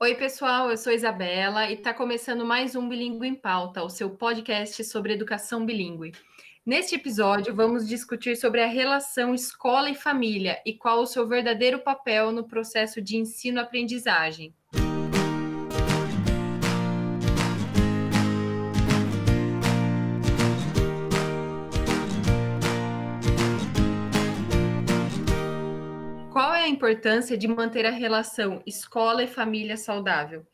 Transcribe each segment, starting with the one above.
Oi, pessoal, eu sou Isabela e está começando mais um Bilingue em Pauta, o seu podcast sobre educação bilíngue. Neste episódio, vamos discutir sobre a relação escola e família e qual o seu verdadeiro papel no processo de ensino-aprendizagem. Importância de manter a relação escola e família saudável?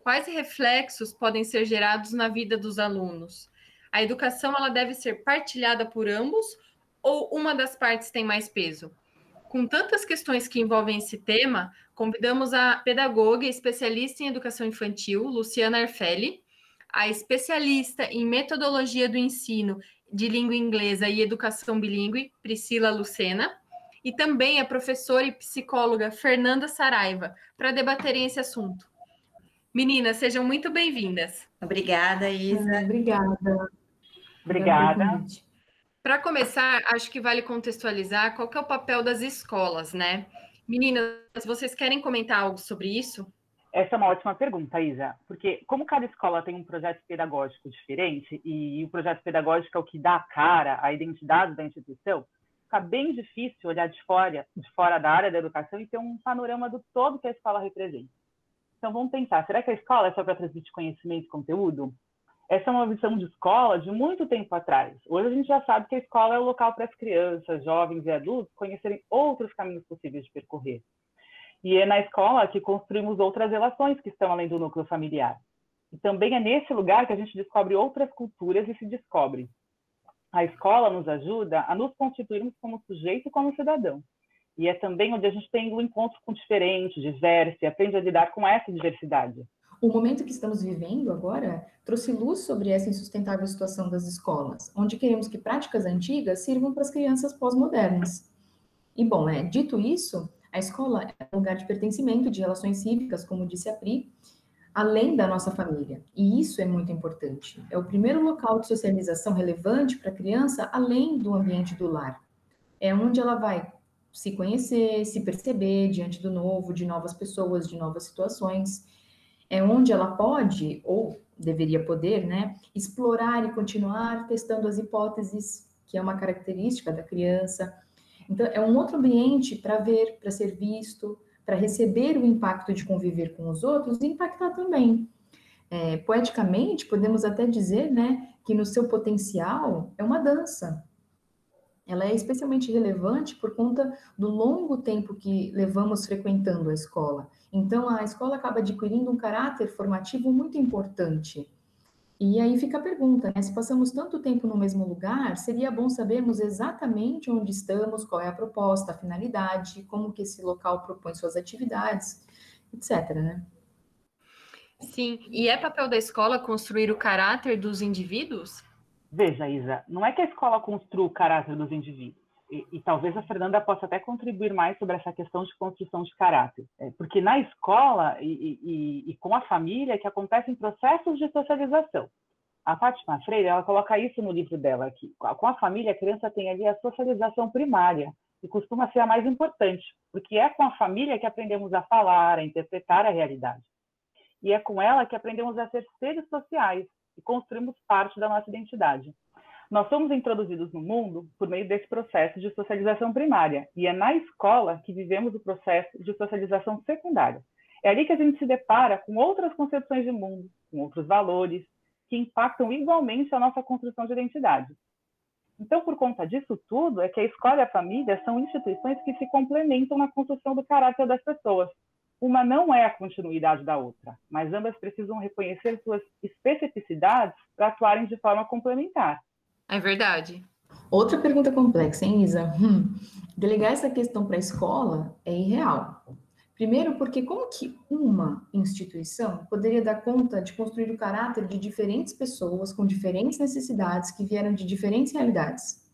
Quais reflexos podem ser gerados na vida dos alunos? A educação ela deve ser partilhada por ambos ou uma das partes tem mais peso? Com tantas questões que envolvem esse tema, convidamos a pedagoga e especialista em educação infantil, Luciana Arfelli, a especialista em metodologia do ensino de língua inglesa e educação bilíngue, Priscila Lucena, e também a professora e psicóloga Fernanda Saraiva para debaterem esse assunto. Meninas, sejam muito bem-vindas. Obrigada, Isa. Obrigada. Obrigada. Para começar, acho que vale contextualizar qual é o papel das escolas, né? Meninas, vocês querem comentar algo sobre isso? Essa é uma ótima pergunta, Isa, porque como cada escola tem um projeto pedagógico diferente e o projeto pedagógico é o que dá a cara, a identidade da instituição, fica bem difícil olhar de fora, de fora da área da educação e ter um panorama do todo que a escola representa. Então vamos pensar, será que a escola é só para transmitir conhecimento e conteúdo? Essa é uma visão de escola de muito tempo atrás. Hoje a gente já sabe que a escola é o local para as crianças, jovens e adultos conhecerem outros caminhos possíveis de percorrer. E é na escola que construímos outras relações que estão além do núcleo familiar. E também é nesse lugar que a gente descobre outras culturas e se descobre a escola nos ajuda a nos constituirmos como sujeito e como cidadão. E é também onde a gente tem o um encontro com diferente, diverso, e aprende a lidar com essa diversidade. O momento que estamos vivendo agora trouxe luz sobre essa insustentável situação das escolas, onde queremos que práticas antigas sirvam para as crianças pós-modernas. E, bom, é, dito isso, a escola é um lugar de pertencimento, de relações cívicas, como disse a Pri, além da nossa família. E isso é muito importante. É o primeiro local de socialização relevante para a criança, além do ambiente do lar. É onde ela vai se conhecer, se perceber diante do novo, de novas pessoas, de novas situações. É onde ela pode, ou deveria poder, né, explorar e continuar testando as hipóteses, que é uma característica da criança. Então, é um outro ambiente para ver, para ser visto, para receber o impacto de conviver com os outros e impactar também. É, poeticamente, podemos até dizer né, que no seu potencial é uma dança. Ela é especialmente relevante por conta do longo tempo que levamos frequentando a escola. Então, a escola acaba adquirindo um caráter formativo muito importante. E aí fica a pergunta, né? Se passamos tanto tempo no mesmo lugar, seria bom sabermos exatamente onde estamos, qual é a proposta, a finalidade, como que esse local propõe suas atividades, etc, né? Sim, e é papel da escola construir o caráter dos indivíduos? Veja, Isa, não é que a escola construa o caráter dos indivíduos. E, e, talvez a Fernanda possa até contribuir mais sobre essa questão de construção de caráter. É, porque na escola e, e, e, com a família que acontecem processos de socialização. A Fátima Freire, ela coloca isso no livro dela aqui. Com a família, a criança tem ali a socialização primária, e costuma ser a mais importante, porque é com a família que aprendemos a falar, a interpretar a realidade. E é com ela que aprendemos a ser seres sociais e construímos parte da nossa identidade. Nós somos introduzidos no mundo por meio desse processo de socialização primária, e é na escola que vivemos o processo de socialização secundária. É ali que a gente se depara com outras concepções de mundo, com outros valores, que impactam igualmente a nossa construção de identidade. Então, por conta disso tudo, é que a escola e a família são instituições que se complementam na construção do caráter das pessoas. Uma não é a continuidade da outra, mas ambas precisam reconhecer suas especificidades para atuarem de forma complementar. É verdade. Outra pergunta complexa, hein, Isa? Hum, delegar essa questão para a escola é irreal. Primeiro, porque como que uma instituição poderia dar conta de construir o caráter de diferentes pessoas com diferentes necessidades que vieram de diferentes realidades?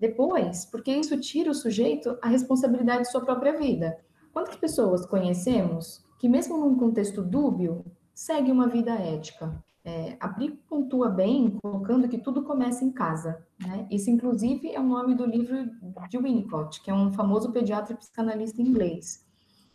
Depois, porque isso tira o sujeito a responsabilidade de sua própria vida. Quantas pessoas conhecemos que, mesmo num contexto dúbio, seguem uma vida ética? É, a Pri pontua bem, colocando que tudo começa em casa. Né? Isso, inclusive, é o nome do livro de Winnicott, que é um famoso pediatra e psicanalista inglês.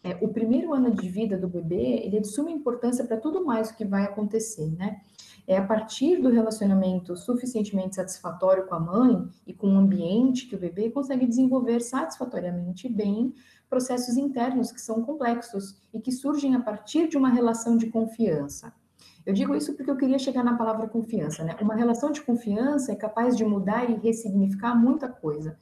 é, o primeiro ano de vida do bebê, ele é de suma importância para tudo mais o que vai acontecer, né? É a partir do relacionamento suficientemente satisfatório com a mãe e com o ambiente que o bebê consegue desenvolver satisfatoriamente bem processos internos que são complexos e que surgem a partir de uma relação de confiança. Eu digo isso porque eu queria chegar na palavra confiança, né? Uma relação de confiança é capaz de mudar e ressignificar muita coisa.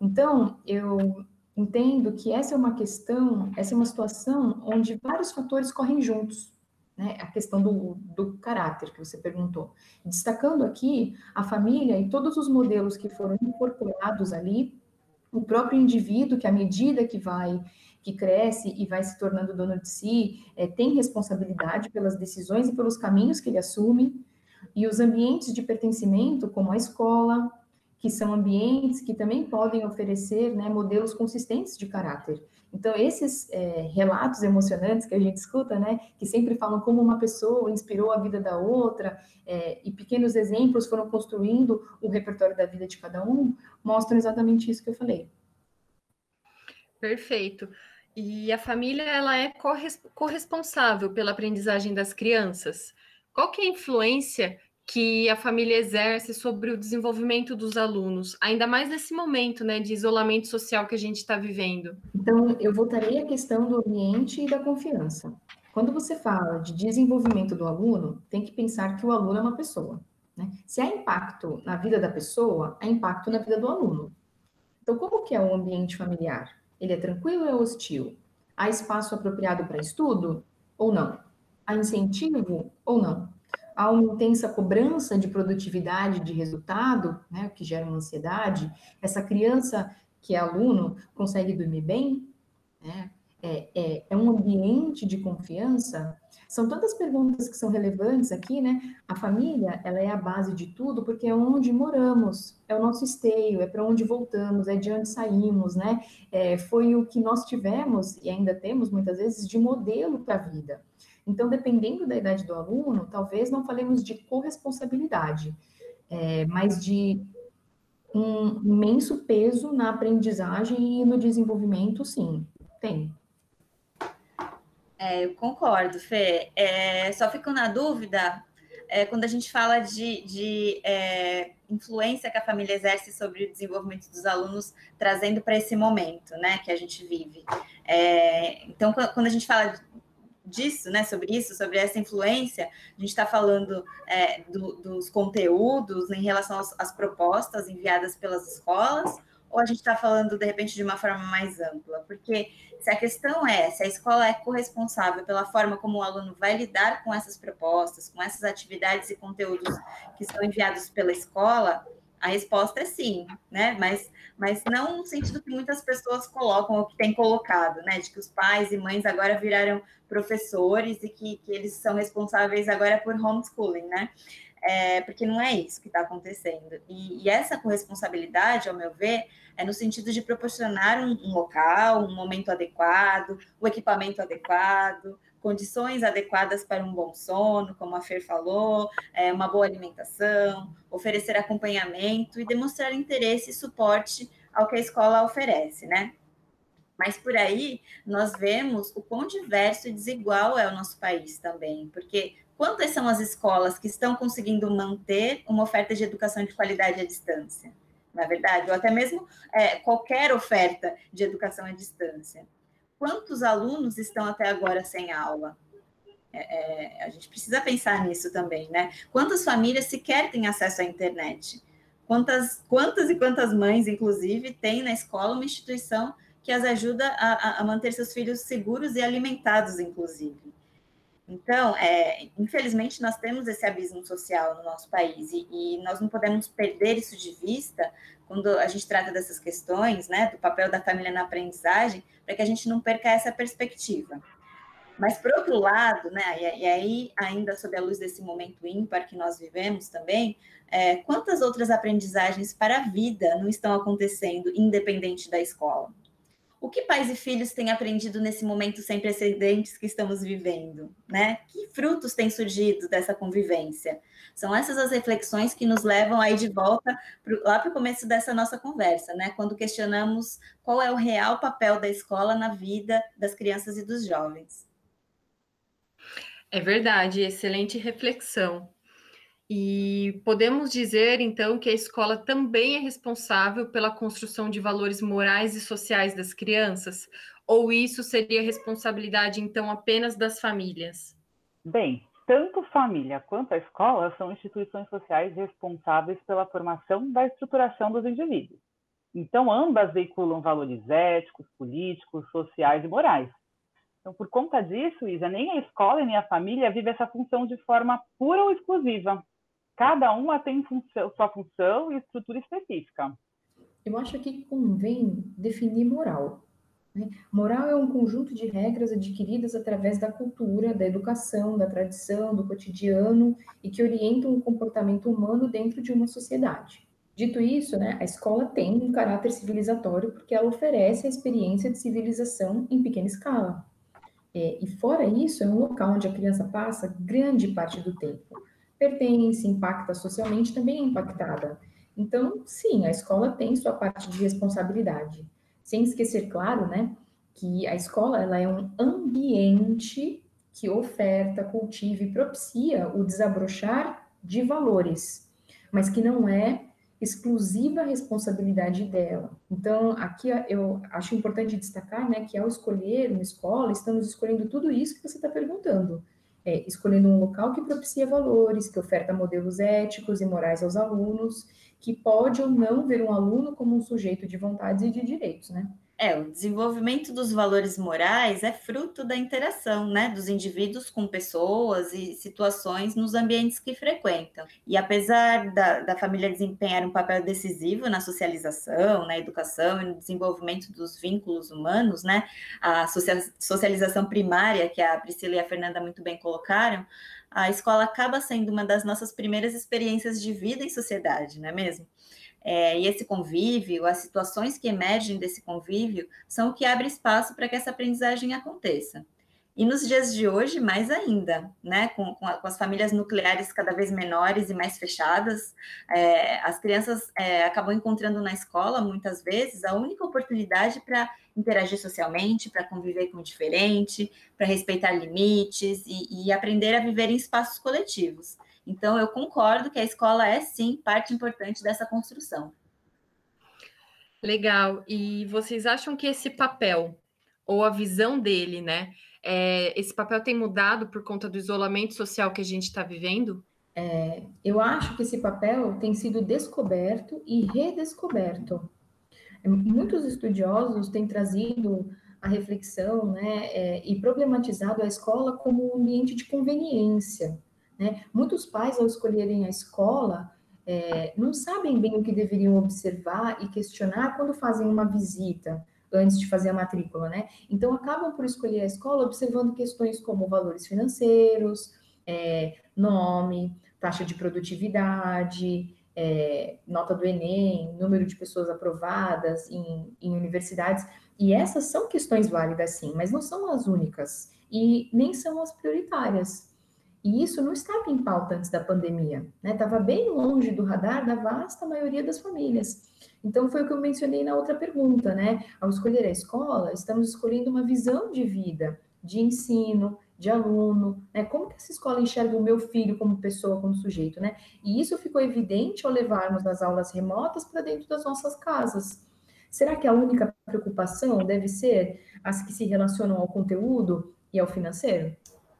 Então, eu entendo que essa é uma questão, essa é uma situação onde vários fatores correm juntos. Né? A questão do, do caráter que você perguntou. Destacando aqui a família e todos os modelos que foram incorporados ali, o próprio indivíduo, que à medida que vai que cresce e vai se tornando dono de si, é, tem responsabilidade pelas decisões e pelos caminhos que ele assume, e os ambientes de pertencimento, como a escola, que são ambientes que também podem oferecer né, modelos consistentes de caráter. Então, esses é, relatos emocionantes que a gente escuta, né, que sempre falam como uma pessoa inspirou a vida da outra, é, e pequenos exemplos foram construindo o repertório da vida de cada um, mostram exatamente isso que eu falei. Perfeito. E a família ela é corresponsável pela aprendizagem das crianças. Qual que é a influência que a família exerce sobre o desenvolvimento dos alunos, ainda mais nesse momento né, de isolamento social que a gente está vivendo? Então, eu voltarei à questão do ambiente e da confiança. Quando você fala de desenvolvimento do aluno, tem que pensar que o aluno é uma pessoa. Né? Se há impacto na vida da pessoa, há impacto na vida do aluno. Então, como que é o ambiente familiar? Ele é tranquilo ou é hostil? Há espaço apropriado para estudo ou não? Há incentivo ou não? Há uma intensa cobrança de produtividade, de resultado, né, que gera uma ansiedade. Essa criança que é aluno consegue dormir bem? Né? É, é, é um ambiente de confiança? São tantas perguntas que são relevantes aqui, né? A família, ela é a base de tudo, porque é onde moramos, é o nosso esteio, é para onde voltamos, é de onde saímos, né? É, foi o que nós tivemos e ainda temos muitas vezes de modelo para a vida. Então, dependendo da idade do aluno, talvez não falemos de corresponsabilidade, é, mas de um imenso peso na aprendizagem e no desenvolvimento, sim, tem. É, eu concordo, Fê. É, só fico na dúvida é, quando a gente fala de, de é, influência que a família exerce sobre o desenvolvimento dos alunos, trazendo para esse momento né, que a gente vive. É, então, quando a gente fala disso, né, sobre isso, sobre essa influência, a gente está falando é, do, dos conteúdos em relação às, às propostas enviadas pelas escolas, ou a gente está falando, de repente, de uma forma mais ampla? Porque se a questão é se a escola é corresponsável pela forma como o aluno vai lidar com essas propostas, com essas atividades e conteúdos que são enviados pela escola, a resposta é sim, né? Mas, mas não no sentido que muitas pessoas colocam ou que têm colocado, né? De que os pais e mães agora viraram professores e que, que eles são responsáveis agora por homeschooling, né? É, porque não é isso que está acontecendo. E, e, essa corresponsabilidade, ao meu ver, é no sentido de proporcionar um, um local, um momento adequado, o equipamento adequado, condições adequadas para um bom sono, como a Fer falou, é, uma boa alimentação, oferecer acompanhamento e demonstrar interesse e suporte ao que a escola oferece, né? Mas por aí nós vemos o quão diverso e desigual é o nosso país também, porque quantas são as escolas que estão conseguindo manter uma oferta de educação de qualidade à distância? na é verdade, ou até mesmo é, qualquer oferta de educação à distância. Quantos alunos estão até agora sem aula? É, é, a gente precisa pensar nisso também, né? Quantas famílias sequer têm acesso à internet? Quantas, quantas e quantas mães, inclusive, têm na escola uma instituição que as ajuda a, a manter seus filhos seguros e alimentados, inclusive? Então, é, infelizmente, nós temos esse abismo social no nosso país e, e, nós não podemos perder isso de vista quando a gente trata dessas questões, né, do papel da família na aprendizagem, para que a gente não perca essa perspectiva. Mas, por outro lado, né, e, aí, ainda sob a luz desse momento ímpar que nós vivemos também, é, quantas outras aprendizagens para a vida não estão acontecendo independente da escola? O que pais e filhos têm aprendido nesse momento sem precedentes que estamos vivendo, né? Que frutos têm surgido dessa convivência? São essas as reflexões que nos levam aí de volta pro, lá para o começo dessa nossa conversa, né? Quando questionamos qual é o real papel da escola na vida das crianças e dos jovens. É verdade, excelente reflexão. E podemos dizer, então, que a escola também é responsável pela construção de valores morais e sociais das crianças? Ou isso seria responsabilidade, então, apenas das famílias? Bem, tanto família quanto a escola são instituições sociais responsáveis pela formação da estruturação dos indivíduos. Então, ambas veiculam valores éticos, políticos, sociais e morais. Então, por conta disso, Isa, nem a escola nem a família vive essa função de forma pura ou exclusiva. Cada uma tem função, sua função e estrutura específica. Eu acho que convém definir moral. Né? Moral é um conjunto de regras adquiridas através da cultura, da educação, da tradição, do cotidiano e que orientam o comportamento humano dentro de uma sociedade. Dito isso, né, a escola tem um caráter civilizatório porque ela oferece a experiência de civilização em pequena escala. É, e fora isso, é um local onde a criança passa grande parte do tempo pertence, impacta socialmente, também é impactada. Então, sim, a escola tem sua parte de responsabilidade. Sem esquecer, claro, né, que a escola ela é um ambiente que oferta, cultiva e propicia o desabrochar de valores, mas que não é exclusiva responsabilidade dela. Então, aqui eu acho importante destacar, né, que ao escolher uma escola, estamos escolhendo tudo isso que você está perguntando é, escolhendo um local que propicia valores, que oferta modelos éticos e morais aos alunos, que pode ou não ver um aluno como um sujeito de vontades e de direitos, né? É, o desenvolvimento dos valores morais é fruto da interação, né, dos indivíduos com pessoas e situações nos ambientes que frequentam. E apesar da, da família desempenhar um papel decisivo na socialização, na educação e no desenvolvimento dos vínculos humanos, né, a socialização primária, que a Priscila e a Fernanda muito bem colocaram, a escola acaba sendo uma das nossas primeiras experiências de vida em sociedade, não é mesmo? É, e esse convívio, as situações que emergem desse convívio, são o que abre espaço para que essa aprendizagem aconteça. E nos dias de hoje, mais ainda, né? Com, com, a, com as famílias nucleares cada vez menores e mais fechadas, é, as crianças é, acabam encontrando na escola, muitas vezes, a única oportunidade para interagir socialmente, para conviver com o diferente, para respeitar limites e, e aprender a viver em espaços coletivos. Então, eu concordo que a escola é, sim, parte importante dessa construção. Legal. E vocês acham que esse papel, ou a visão dele, né? É, esse papel tem mudado por conta do isolamento social que a gente está vivendo? É, eu acho que esse papel tem sido descoberto e redescoberto. Muitos estudiosos têm trazido a reflexão né, é, e problematizado a escola como um ambiente de conveniência. Né? Muitos pais, ao escolherem a escola, é, não sabem bem o que deveriam observar e questionar quando fazem uma visita antes de fazer a matrícula, né? Então acabam por escolher a escola observando questões como valores financeiros, é, nome, taxa de produtividade, é, nota do Enem, número de pessoas aprovadas em, em universidades. E essas são questões válidas, sim, mas não são as únicas e nem são as prioritárias. E isso não estava em pauta antes da pandemia, né? Estava bem longe do radar da vasta maioria das famílias. Então, foi o que eu mencionei na outra pergunta, né? Ao escolher a escola, estamos escolhendo uma visão de vida, de ensino, de aluno, né? Como que essa escola enxerga o meu filho como pessoa, como sujeito, né? E isso ficou evidente ao levarmos as aulas remotas para dentro das nossas casas. Será que a única preocupação deve ser as que se relacionam ao conteúdo e ao financeiro?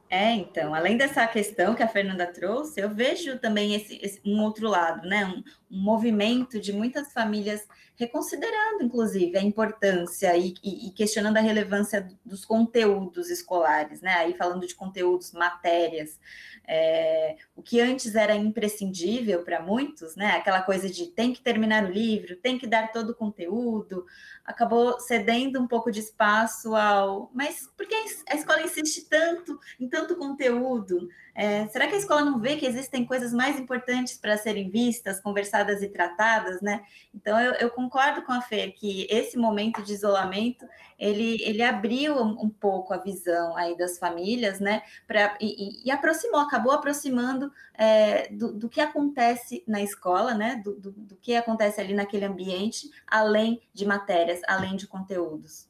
É, então, além dessa questão que a Fernanda trouxe, eu vejo também esse, esse um outro lado, né? Um, um, movimento de muitas famílias reconsiderando, inclusive, a importância e, e, e, questionando a relevância dos conteúdos escolares, né? Aí falando de conteúdos, matérias, é, o que antes era imprescindível para muitos, né? Aquela coisa de tem que terminar o livro, tem que dar todo o conteúdo, acabou cedendo um pouco de espaço ao. Mas por que a escola insiste tanto? Então, tanto conteúdo. É, será que a escola não vê que existem coisas mais importantes para serem vistas, conversadas e tratadas, né? Então, eu, eu, concordo com a Fê que esse momento de isolamento, ele, ele abriu um, pouco a visão aí das famílias, né? Pra, e, e aproximou, acabou aproximando é, do, do, que acontece na escola, né? Do, do, do que acontece ali naquele ambiente, além de matérias, além de conteúdos.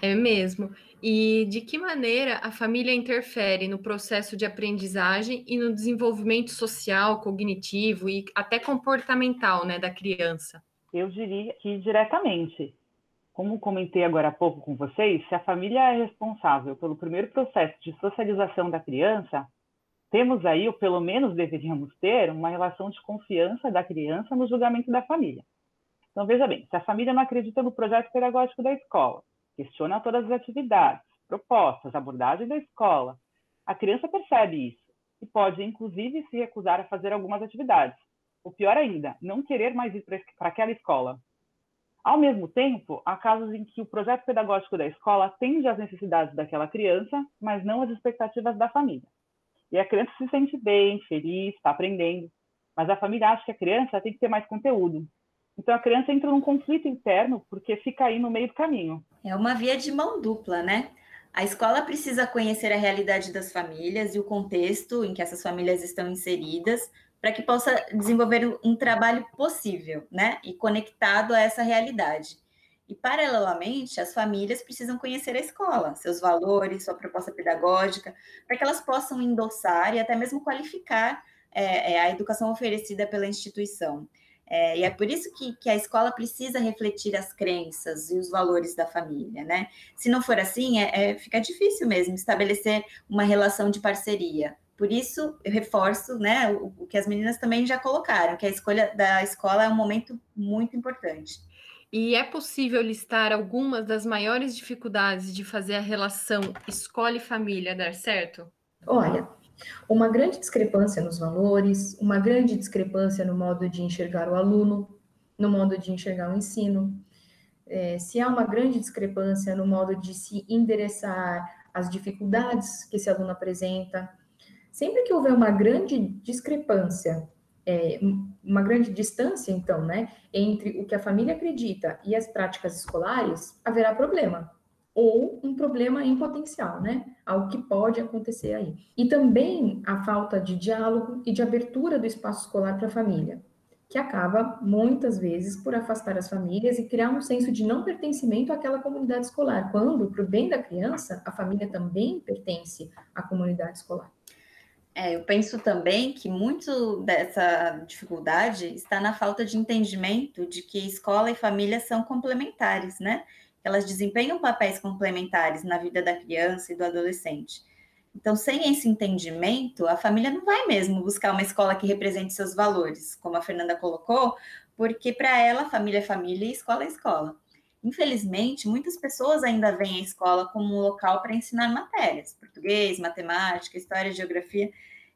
É mesmo. E de que maneira a família interfere no processo de aprendizagem e no desenvolvimento social, cognitivo e até comportamental né, da criança? Eu diria que diretamente. Como comentei agora há pouco com vocês, se a família é responsável pelo primeiro processo de socialização da criança, temos aí, ou pelo menos deveríamos ter, uma relação de confiança da criança no julgamento da família. Então, veja bem, se a família não acredita no projeto pedagógico da escola, questiona todas as atividades, propostas, abordagem da escola. A criança percebe isso e pode, inclusive, se recusar a fazer algumas atividades. O pior ainda, não querer mais ir para aquela escola. Ao mesmo tempo, há casos em que o projeto pedagógico da escola atende às necessidades daquela criança, mas não às expectativas da família. E a criança se sente bem, feliz, está aprendendo, mas a família acha que a criança tem que ter mais conteúdo, então a criança entra num conflito interno porque fica aí no meio do caminho. É uma via de mão dupla, né? A escola precisa conhecer a realidade das famílias e o contexto em que essas famílias estão inseridas para que possa desenvolver um trabalho possível, né? E conectado a essa realidade. E, paralelamente, as famílias precisam conhecer a escola, seus valores, sua proposta pedagógica, para que elas possam endossar e até mesmo qualificar é, é a educação oferecida pela instituição. É, e é por isso que, que, a escola precisa refletir as crenças e os valores da família, né? Se não for assim, é, é, fica difícil mesmo estabelecer uma relação de parceria. Por isso, eu reforço né, o, o que as meninas também já colocaram, que a escolha da escola é um momento muito importante. E é possível listar algumas das maiores dificuldades de fazer a relação escola e família dar certo? Olha, uma grande discrepância nos valores, uma grande discrepância no modo de enxergar o aluno, no modo de enxergar o ensino. É, se há uma grande discrepância no modo de se endereçar as dificuldades que esse aluno apresenta, sempre que houver uma grande discrepância, é, uma grande distância, então, né, entre o que a família acredita e as práticas escolares, haverá problema ou um problema em potencial, né? Algo que pode acontecer aí. E também a falta de diálogo e de abertura do espaço escolar para a família, que acaba muitas vezes por afastar as famílias e criar um senso de não pertencimento àquela comunidade escolar, quando, para o bem da criança, a família também pertence à comunidade escolar. É, eu penso também que muito dessa dificuldade está na falta de entendimento de que escola e família são complementares, né? Elas desempenham papéis complementares na vida da criança e do adolescente. Então, sem esse entendimento, a família não vai mesmo buscar uma escola que represente seus valores, como a Fernanda colocou, porque para ela, família é família e escola é escola. Infelizmente, muitas pessoas ainda veem a escola como um local para ensinar matérias, português, matemática, história, geografia,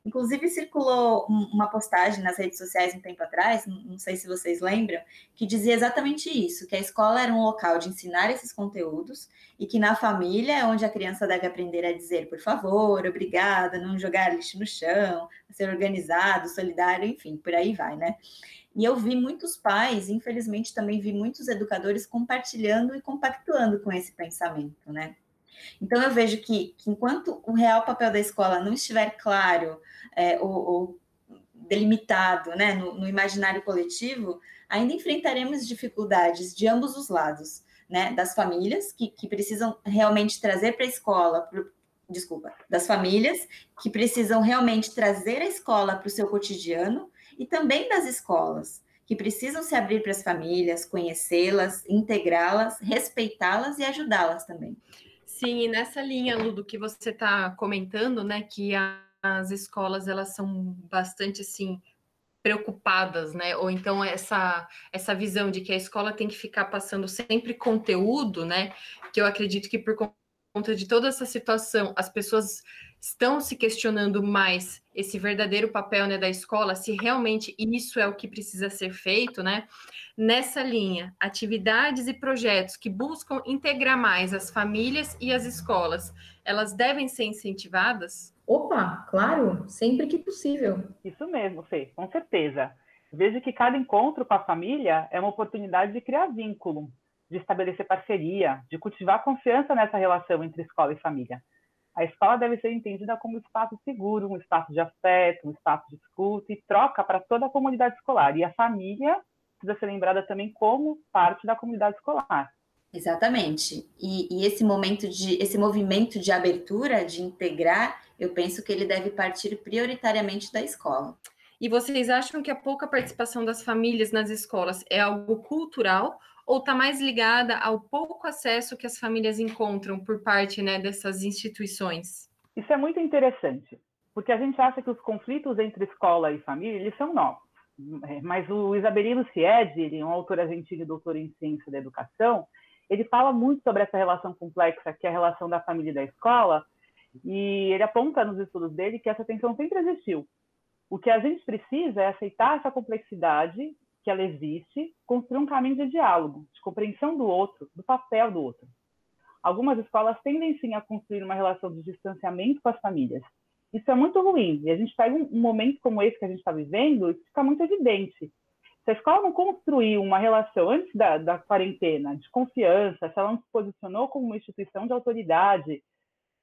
Inclusive, circulou uma postagem nas redes sociais um tempo atrás, não sei se vocês lembram, que dizia exatamente isso: que a escola era um local de ensinar esses conteúdos e que na família é onde a criança deve aprender a dizer por favor, obrigada, não jogar lixo no chão, ser organizado, solidário, enfim, por aí vai, né? E eu vi muitos pais, infelizmente também vi muitos educadores compartilhando e compactuando com esse pensamento, né? Então, eu vejo que, que enquanto o real papel da escola não estiver claro é, ou, ou, delimitado né, no, no, imaginário coletivo, ainda enfrentaremos dificuldades de ambos os lados, né, das famílias, que, que precisam realmente trazer para a escola, pro, desculpa, das famílias, que precisam realmente trazer a escola para o seu cotidiano, e também das escolas, que precisam se abrir para as famílias, conhecê-las, integrá-las, respeitá-las e ajudá-las também. Sim, e nessa linha, Lu, do que você está comentando, né, que a, as escolas elas são bastante assim preocupadas, né? Ou então essa essa visão de que a escola tem que ficar passando sempre conteúdo, né? Que eu acredito que por conta de toda essa situação, as pessoas estão se questionando mais esse verdadeiro papel né, da escola, se realmente isso é o que precisa ser feito, né? Nessa linha, atividades e projetos que buscam integrar mais as famílias e as escolas, elas devem ser incentivadas? Opa, claro, sempre que possível. Isso mesmo, Fê, com certeza. Vejo que cada encontro com a família é uma oportunidade de criar vínculo, de estabelecer parceria, de cultivar confiança nessa relação entre escola e família. A escola deve ser entendida como um espaço seguro, um espaço de afeto, um espaço de escuta e troca para toda a comunidade escolar. E a família precisa ser lembrada também como parte da comunidade escolar. Exatamente. E, e, esse momento de, esse movimento de abertura, de integrar, eu penso que ele deve partir prioritariamente da escola. E vocês acham que a pouca participação das famílias nas escolas é algo cultural ou está mais ligada ao pouco acesso que as famílias encontram por parte né, dessas instituições? Isso é muito interessante, porque a gente acha que os conflitos entre escola e família eles são novos. É, mas o Isabelino Sied, ele é um autor argentino e doutor em ciência da educação, ele fala muito sobre essa relação complexa que é a relação da família e da escola, e ele aponta nos estudos dele que essa tensão sempre existiu. O que a gente precisa é aceitar essa complexidade, que ela existe, construir um caminho de diálogo, de compreensão do outro, do papel do outro. Algumas escolas tendem sim a construir uma relação de distanciamento com as famílias. Isso é muito ruim. E a gente pega um momento como esse que a gente está vivendo, isso fica muito evidente. Se a escola não construiu uma relação antes da, da quarentena de confiança, se ela não se posicionou como uma instituição de autoridade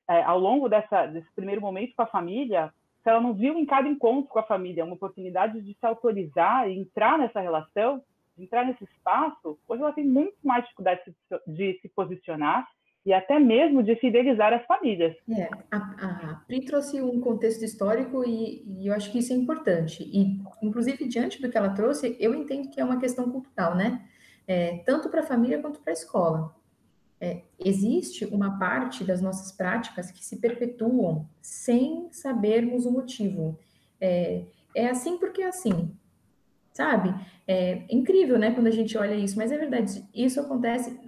é, ao longo dessa, desse primeiro momento com a família, se ela não viu em cada encontro com a família uma oportunidade de se autorizar e entrar nessa relação, entrar nesse espaço, hoje ela tem muito mais dificuldade de, de se posicionar e até mesmo de fidelizar as famílias. É, a, a Pri trouxe um contexto histórico e, e, eu acho que isso é importante. E, inclusive, diante do que ela trouxe, eu entendo que é uma questão cultural, né? É, tanto para a família quanto para a escola. É, existe uma parte das nossas práticas que se perpetuam sem sabermos o motivo. É, é assim porque é assim, sabe? É incrível, né, quando a gente olha isso, mas é verdade, isso acontece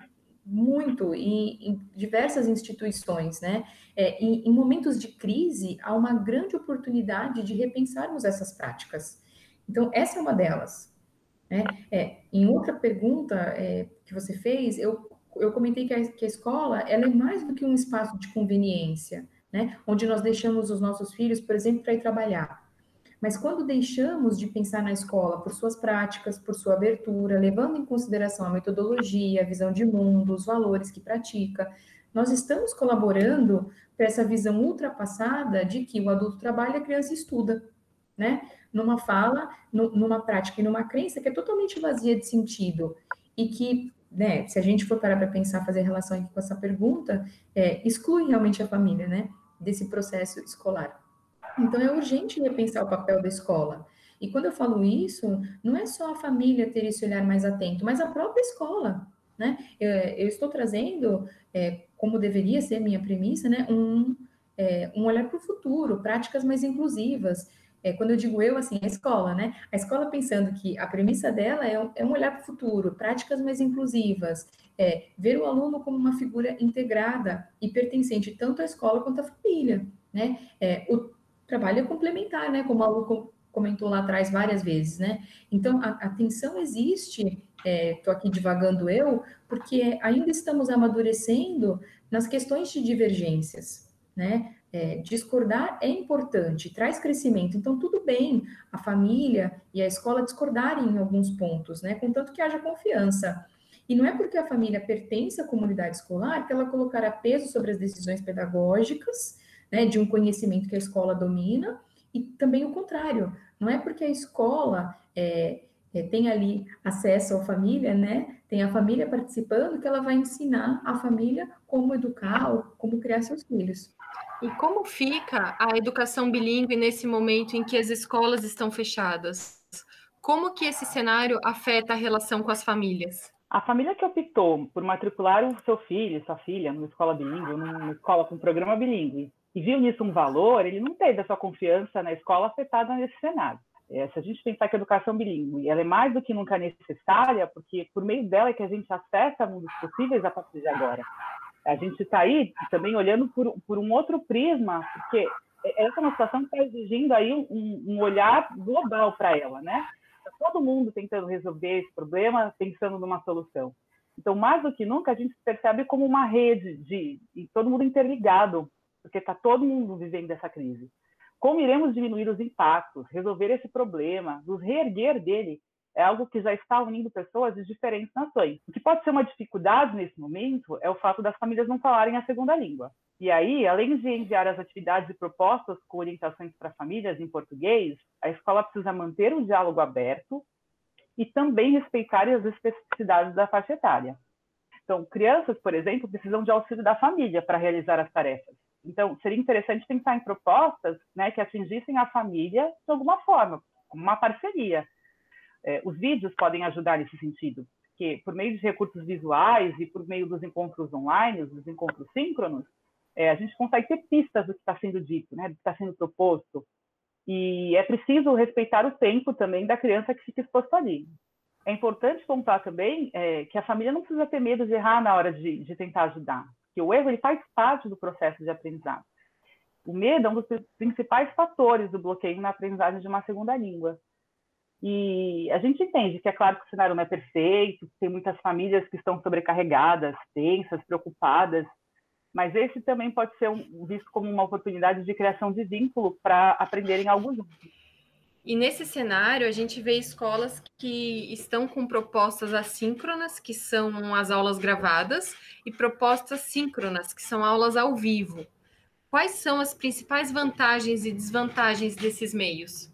muito em, em diversas instituições, né? É, em, em, momentos de crise, há uma grande oportunidade de repensarmos essas práticas. Então, essa é uma delas. Né? É, em outra pergunta é, que você fez, eu, eu comentei que a, que a escola é mais do que um espaço de conveniência, né? Onde nós deixamos os nossos filhos, por exemplo, para ir trabalhar. Mas quando deixamos de pensar na escola por suas práticas, por sua abertura, levando em consideração a metodologia, a visão de mundo, os valores que pratica, nós estamos colaborando para essa visão ultrapassada de que o adulto trabalha, a criança estuda, né? Numa fala, numa prática e numa crença que é totalmente vazia de sentido e que, né, se a gente for parar para pensar, fazer relação aqui com essa pergunta, é, exclui realmente a família, né, desse processo escolar. Então, é urgente repensar o papel da escola. E quando eu falo isso, não é só a família ter esse olhar mais atento, mas a própria escola. Né? Eu, eu estou trazendo, é, como deveria ser minha premissa, né, um, é, um olhar para o futuro, práticas mais inclusivas. É, quando eu digo eu, assim, a escola, né? A escola pensando que a premissa dela é um, é um olhar para o futuro, práticas mais inclusivas, é, ver o aluno como uma figura integrada e pertencente tanto à escola quanto à família, né? É, o, trabalho é complementar, né? Como a Lu comentou lá atrás várias vezes, né? Então, a, a tensão existe, estou é, aqui divagando eu, porque ainda estamos amadurecendo nas questões de divergências, né? É, discordar é importante, traz crescimento. Então, tudo bem a família e a escola discordarem em alguns pontos, né? Contanto que haja confiança. E não é porque a família pertence à comunidade escolar que ela colocará peso sobre as decisões pedagógicas né, de um conhecimento que a escola domina, e também o contrário, não é porque a escola é, é, tem ali acesso à família, né, tem a família participando, que ela vai ensinar a família como educar, como criar seus filhos. E como fica a educação bilíngue nesse momento em que as escolas estão fechadas? Como que esse cenário afeta a relação com as famílias? A família que optou por matricular o seu filho, sua filha, numa escola bilíngue, numa escola com programa bilíngue, e viu nisso um valor, ele não teve a sua confiança na escola afetada nesse cenário. É, se a gente pensar que a educação bilíngue ela é mais do que nunca necessária, porque por meio dela é que a gente acessa mundos possíveis a partir de agora. A gente está aí também olhando por, por um outro prisma, porque essa é uma situação que está exigindo aí um, um olhar global para ela, né? Tá todo mundo tentando resolver esse problema, pensando numa solução. Então, mais do que nunca, a gente se percebe como uma rede de e todo mundo interligado, porque está todo mundo vivendo essa crise. Como iremos diminuir os impactos, resolver esse problema, nos reerguer dele, é algo que já está unindo pessoas de diferentes nações. O que pode ser uma dificuldade nesse momento é o fato das famílias não falarem a segunda língua. E aí, além de enviar as atividades e propostas com orientações para famílias em português, a escola precisa manter um diálogo aberto e também respeitar as especificidades da faixa etária. Então, crianças, por exemplo, precisam de auxílio da família para realizar as tarefas. Então, seria interessante pensar em propostas né, que atingissem a família de alguma forma, como uma parceria. É, os vídeos podem ajudar nesse sentido, porque por meio de recursos visuais e por meio dos encontros online, dos encontros síncronos, é, a gente consegue ter pistas do que está sendo dito, né, do que está sendo proposto. E é preciso respeitar o tempo também da criança que fica exposto ali. É importante contar também é, que a família não precisa ter medo de errar na hora de, de tentar ajudar, porque o erro ele faz parte do processo de aprendizado. O medo é um dos principais fatores do bloqueio na aprendizagem de uma segunda língua. E a gente entende que é claro que o cenário não é perfeito, tem muitas famílias que estão sobrecarregadas, tensas, preocupadas, mas esse também pode ser um, visto como uma oportunidade de criação de vínculo para aprenderem algo juntos. E nesse cenário, a gente vê escolas que estão com propostas assíncronas, que são as aulas gravadas, e propostas síncronas, que são aulas ao vivo. Quais são as principais vantagens e desvantagens desses meios?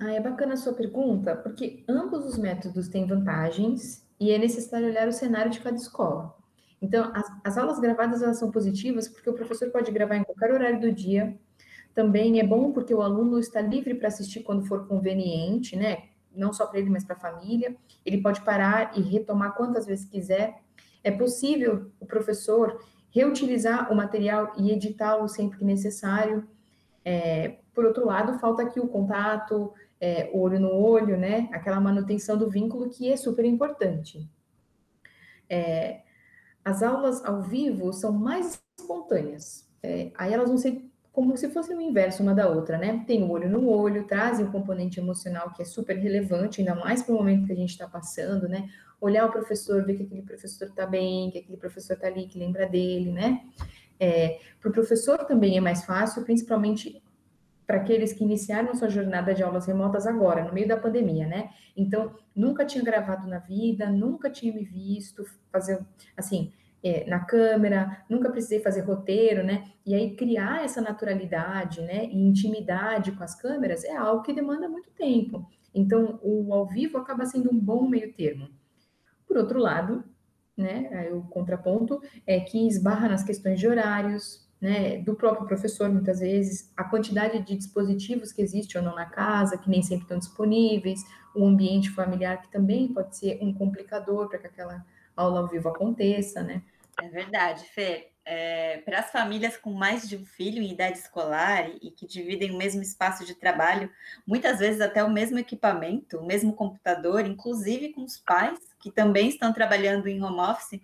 Ah, é bacana a sua pergunta, porque ambos os métodos têm vantagens e é necessário olhar o cenário de cada escola. Então, as, as aulas gravadas elas são positivas porque o professor pode gravar em qualquer horário do dia. Também é bom porque o aluno está livre para assistir quando for conveniente, né? Não só para ele, mas para a família. Ele pode parar e retomar quantas vezes quiser. É possível o professor reutilizar o material e editá-lo sempre que necessário. É, por outro lado, falta aqui o contato, é, olho no olho, né? Aquela manutenção do vínculo que é super importante. É, as aulas ao vivo são mais espontâneas. É, aí elas vão ser como se fossem o inverso uma da outra, né? Tem o olho no olho, trazem um componente emocional que é super relevante, ainda mais para o momento que a gente está passando, né? Olhar o professor, ver que aquele professor está bem, que aquele professor está ali, que lembra dele, né? É, para o professor também é mais fácil, principalmente para aqueles que iniciaram sua jornada de aulas remotas agora, no meio da pandemia, né? Então, nunca tinha gravado na vida, nunca tinha me visto fazer, assim, é, na câmera, nunca precisei fazer roteiro, né? E aí, criar essa naturalidade, né, e intimidade com as câmeras é algo que demanda muito tempo. Então, o ao vivo acaba sendo um bom meio termo. Por outro lado, né, o contraponto é que esbarra nas questões de horários, né, do próprio professor, muitas vezes, a quantidade de dispositivos que existe ou não na casa, que nem sempre estão disponíveis, o ambiente familiar, que também pode ser um complicador para que aquela aula ao vivo aconteça, né? É verdade, Fê. É, para as famílias com mais de um filho em idade escolar e, e que dividem o mesmo espaço de trabalho, muitas vezes até o mesmo equipamento, o mesmo computador, inclusive com os pais que também estão trabalhando em home office,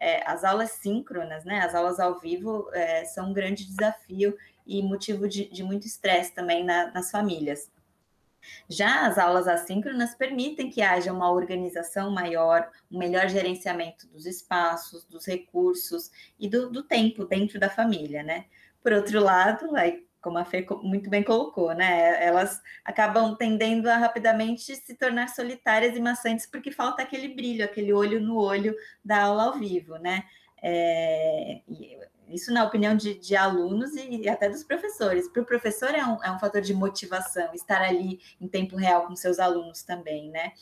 é, as aulas síncronas, né, as aulas ao vivo, é, são um grande desafio e motivo de, de muito estresse também na, nas famílias. Já as aulas assíncronas permitem que haja uma organização maior, um melhor gerenciamento dos espaços, dos recursos e do, do tempo dentro da família, né? Por outro lado, aí como a Fê muito bem colocou, né? Elas acabam tendendo a rapidamente se tornar solitárias e maçantes porque falta aquele brilho, aquele olho no olho da aula ao vivo, né? É, isso na opinião de, de, alunos e até dos professores. Para o professor é um, é um fator de motivação, estar ali em tempo real com seus alunos também, né?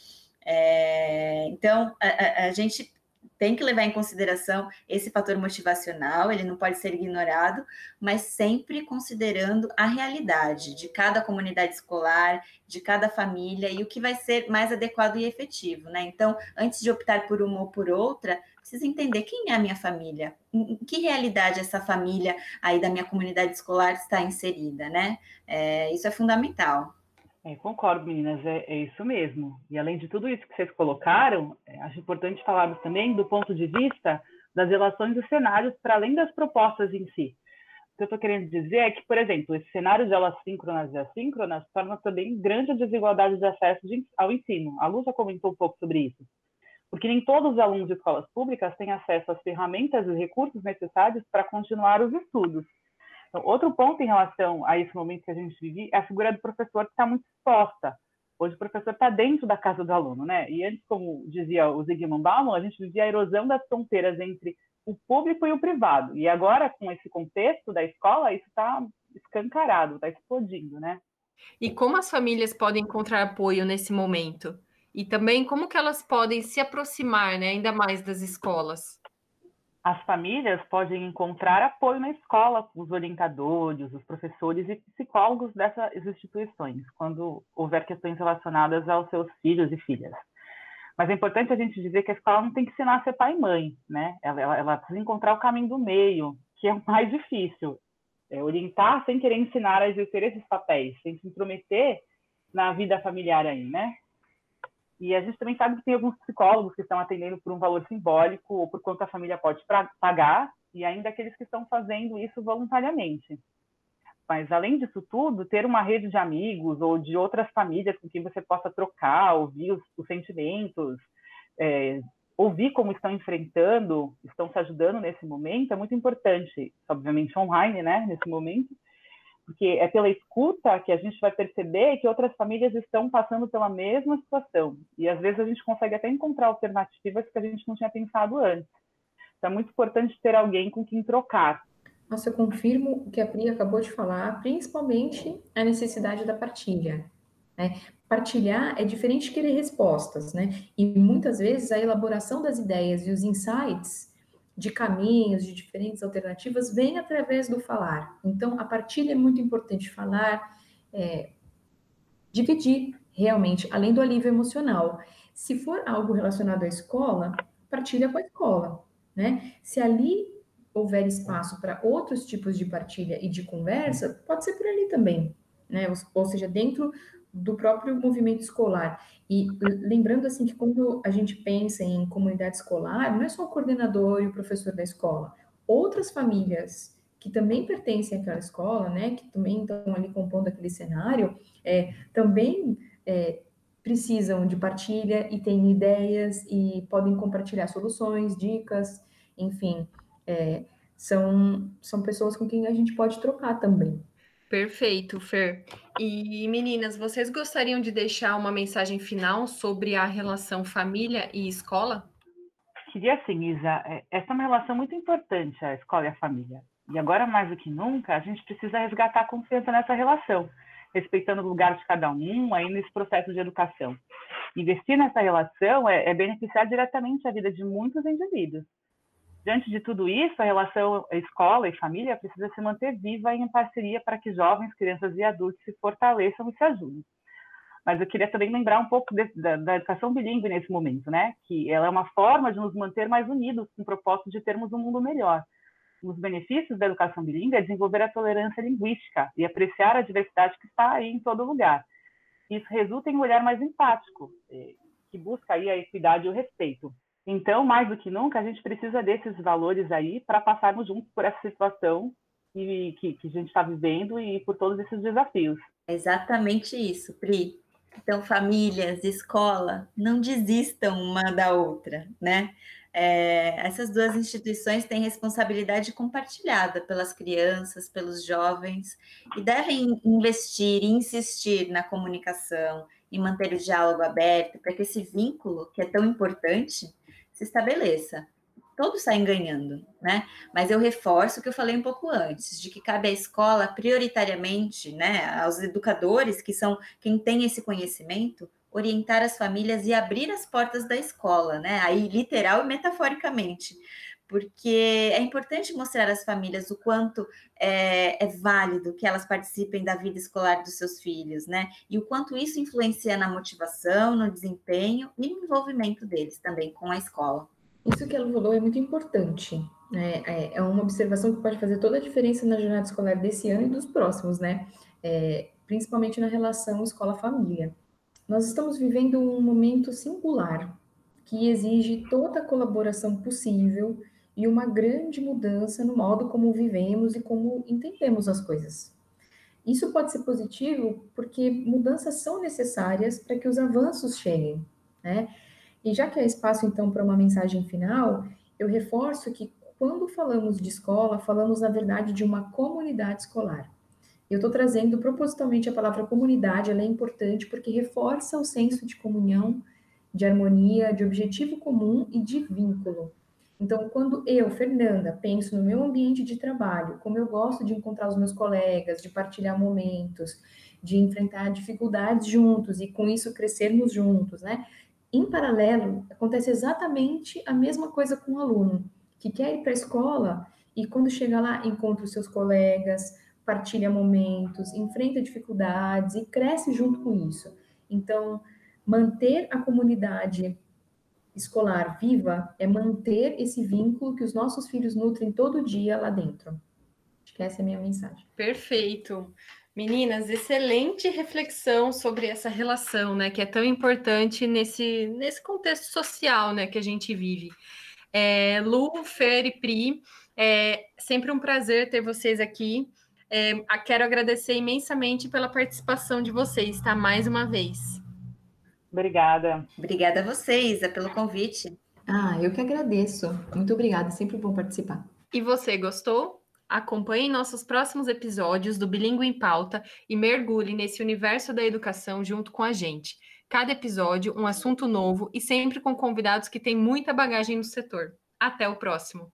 É, então, a, a, a gente tem que levar em consideração esse fator motivacional, ele não pode ser ignorado, mas sempre considerando a realidade de cada comunidade escolar, de cada família e o que vai ser mais adequado e efetivo, né? Então, antes de optar por uma ou por outra, precisa entender quem é a minha família, em que realidade essa família aí da minha comunidade escolar está inserida, né? É, isso é fundamental. É, concordo, meninas, é, é, isso mesmo. E além de tudo isso que vocês colocaram, é, acho importante falarmos também do ponto de vista das relações e cenários para além das propostas em si. O que eu estou querendo dizer é que, por exemplo, esse cenário de aulas síncronas e assíncronas torna também grande a desigualdade de acesso de, ao ensino. A Lu já comentou um pouco sobre isso. Porque nem todos os alunos de escolas públicas têm acesso às ferramentas e recursos necessários para continuar os estudos. Então, outro ponto em relação a esse momento que a gente vive é a figura do professor que está muito exposta. Hoje o professor está dentro da casa do aluno, né? E antes, como dizia o Zygmunt Bauman, a gente vivia a erosão das fronteiras entre o público e o privado. E agora, com esse contexto da escola, isso está escancarado, está explodindo, né? E como as famílias podem encontrar apoio nesse momento? E também como que elas podem se aproximar, né, ainda mais das escolas? as famílias podem encontrar apoio na escola com os orientadores, os professores e psicólogos dessas instituições, quando houver questões relacionadas aos seus filhos e filhas. Mas é importante a gente dizer que a escola não tem que ensinar a ser pai e mãe, né? Ela, ela, ela precisa encontrar o caminho do meio, que é o mais difícil. É orientar sem querer ensinar a exercer esses papéis, sem se intrometer na vida familiar aí, né? E a gente também sabe que tem alguns psicólogos que estão atendendo por um valor simbólico ou por quanto a família pode pagar, e ainda aqueles que estão fazendo isso voluntariamente. Mas, além disso tudo, ter uma rede de amigos ou de outras famílias com quem você possa trocar, ouvir os, os sentimentos, é, ouvir como estão enfrentando, estão se ajudando nesse momento, é muito importante. Obviamente, online, né, nesse momento, porque é pela escuta que a gente vai perceber que outras famílias estão passando pela mesma situação. E às vezes a gente consegue até encontrar alternativas que a gente não tinha pensado antes. Então é muito importante ter alguém com quem trocar. Nossa, eu confirmo o que a Pri acabou de falar, principalmente a necessidade da partilha. Né? Partilhar é diferente de querer respostas, né? E muitas vezes a elaboração das ideias e os insights de caminhos, de diferentes alternativas, vem através do falar. Então, a partilha é muito importante falar, é, dividir realmente, além do alívio emocional. Se for algo relacionado à escola, partilha com a escola, né? Se ali houver espaço para outros tipos de partilha e de conversa, pode ser por ali também, né? Ou, ou seja, dentro do próprio movimento escolar. E lembrando assim que quando a gente pensa em comunidade escolar, não é só o coordenador e o professor da escola, outras famílias que também pertencem àquela escola, né, que também estão ali compondo aquele cenário, é, também é, precisam de partilha e têm ideias e podem compartilhar soluções, dicas, enfim, é, são, são pessoas com quem a gente pode trocar também. Perfeito, Fer. E meninas, vocês gostariam de deixar uma mensagem final sobre a relação família e escola? Queria sim, Isa. É, essa é uma relação muito importante, a escola e a família. E agora, mais do que nunca, a gente precisa resgatar a confiança nessa relação, respeitando o lugar de cada um aí nesse processo de educação. Investir nessa relação é, é beneficiar diretamente a vida de muitos indivíduos. Diante de tudo isso, a relação escola e família precisa se manter viva em parceria para que jovens, crianças e adultos se fortaleçam e se ajudem. Mas eu queria também lembrar um pouco de, da, da, educação bilíngue nesse momento, né? Que ela é uma forma de nos manter mais unidos com o propósito de termos um mundo melhor. Um dos benefícios da educação bilíngue é desenvolver a tolerância linguística e apreciar a diversidade que está aí em todo lugar. Isso resulta em um olhar mais empático, eh, que busca aí a equidade e o respeito. Então, mais do que nunca, a gente precisa desses valores aí para passarmos juntos por essa situação que, que, que a gente está vivendo e por todos esses desafios. É exatamente isso, Pri. Então, famílias, escola, não desistam uma da outra, né? É, essas duas instituições têm responsabilidade compartilhada pelas crianças, pelos jovens, e devem investir e insistir na comunicação e manter o diálogo aberto para que esse vínculo, que é tão importante, se estabeleça. Todos saem ganhando, né? Mas eu reforço o que eu falei um pouco antes, de que cabe à escola, prioritariamente, né, aos educadores, que são quem tem esse conhecimento, orientar as famílias e abrir as portas da escola, né? Aí, literal e metaforicamente, porque é importante mostrar às famílias o quanto é, é, válido que elas participem da vida escolar dos seus filhos, né? E o quanto isso influencia na motivação, no desempenho e no envolvimento deles também com a escola. Isso que ela falou é muito importante. Né? É, é uma observação que pode fazer toda a diferença na jornada escolar desse ano e dos próximos, né? É, principalmente na relação escola-família. Nós estamos vivendo um momento singular que exige toda a colaboração possível e uma grande mudança no modo como vivemos e como entendemos as coisas. Isso pode ser positivo porque mudanças são necessárias para que os avanços cheguem, né? E já que há espaço então para uma mensagem final, eu reforço que quando falamos de escola, falamos na verdade de uma comunidade escolar. Eu estou trazendo propositalmente a palavra comunidade, ela é importante porque reforça o senso de comunhão, de harmonia, de objetivo comum e de vínculo. Então, quando eu, Fernanda, penso no meu ambiente de trabalho, como eu gosto de encontrar os meus colegas, de partilhar momentos, de enfrentar dificuldades juntos e com isso crescermos juntos, né? Em paralelo, acontece exatamente a mesma coisa com o aluno, que quer ir para a escola e quando chega lá encontra os seus colegas, partilha momentos, enfrenta dificuldades e cresce junto com isso. Então, manter a comunidade escolar viva é manter esse vínculo que os nossos filhos nutrem todo dia lá dentro. Acho que essa é a minha mensagem. Perfeito. Meninas, excelente reflexão sobre essa relação, né, que é tão importante nesse, nesse contexto social, né, que a gente vive. É, Lu, Fer e Pri, é sempre um prazer ter vocês aqui. É, quero agradecer imensamente pela participação de vocês, tá? Mais uma vez. Obrigada. Obrigada a vocês é pelo convite. Ah, eu que agradeço. Muito obrigada, sempre bom participar. E você gostou? Acompanhe nossos próximos episódios do Bilingue em Pauta e mergulhe nesse universo da educação junto com a gente. Cada episódio, um assunto novo e sempre com convidados que têm muita bagagem no setor. Até o próximo!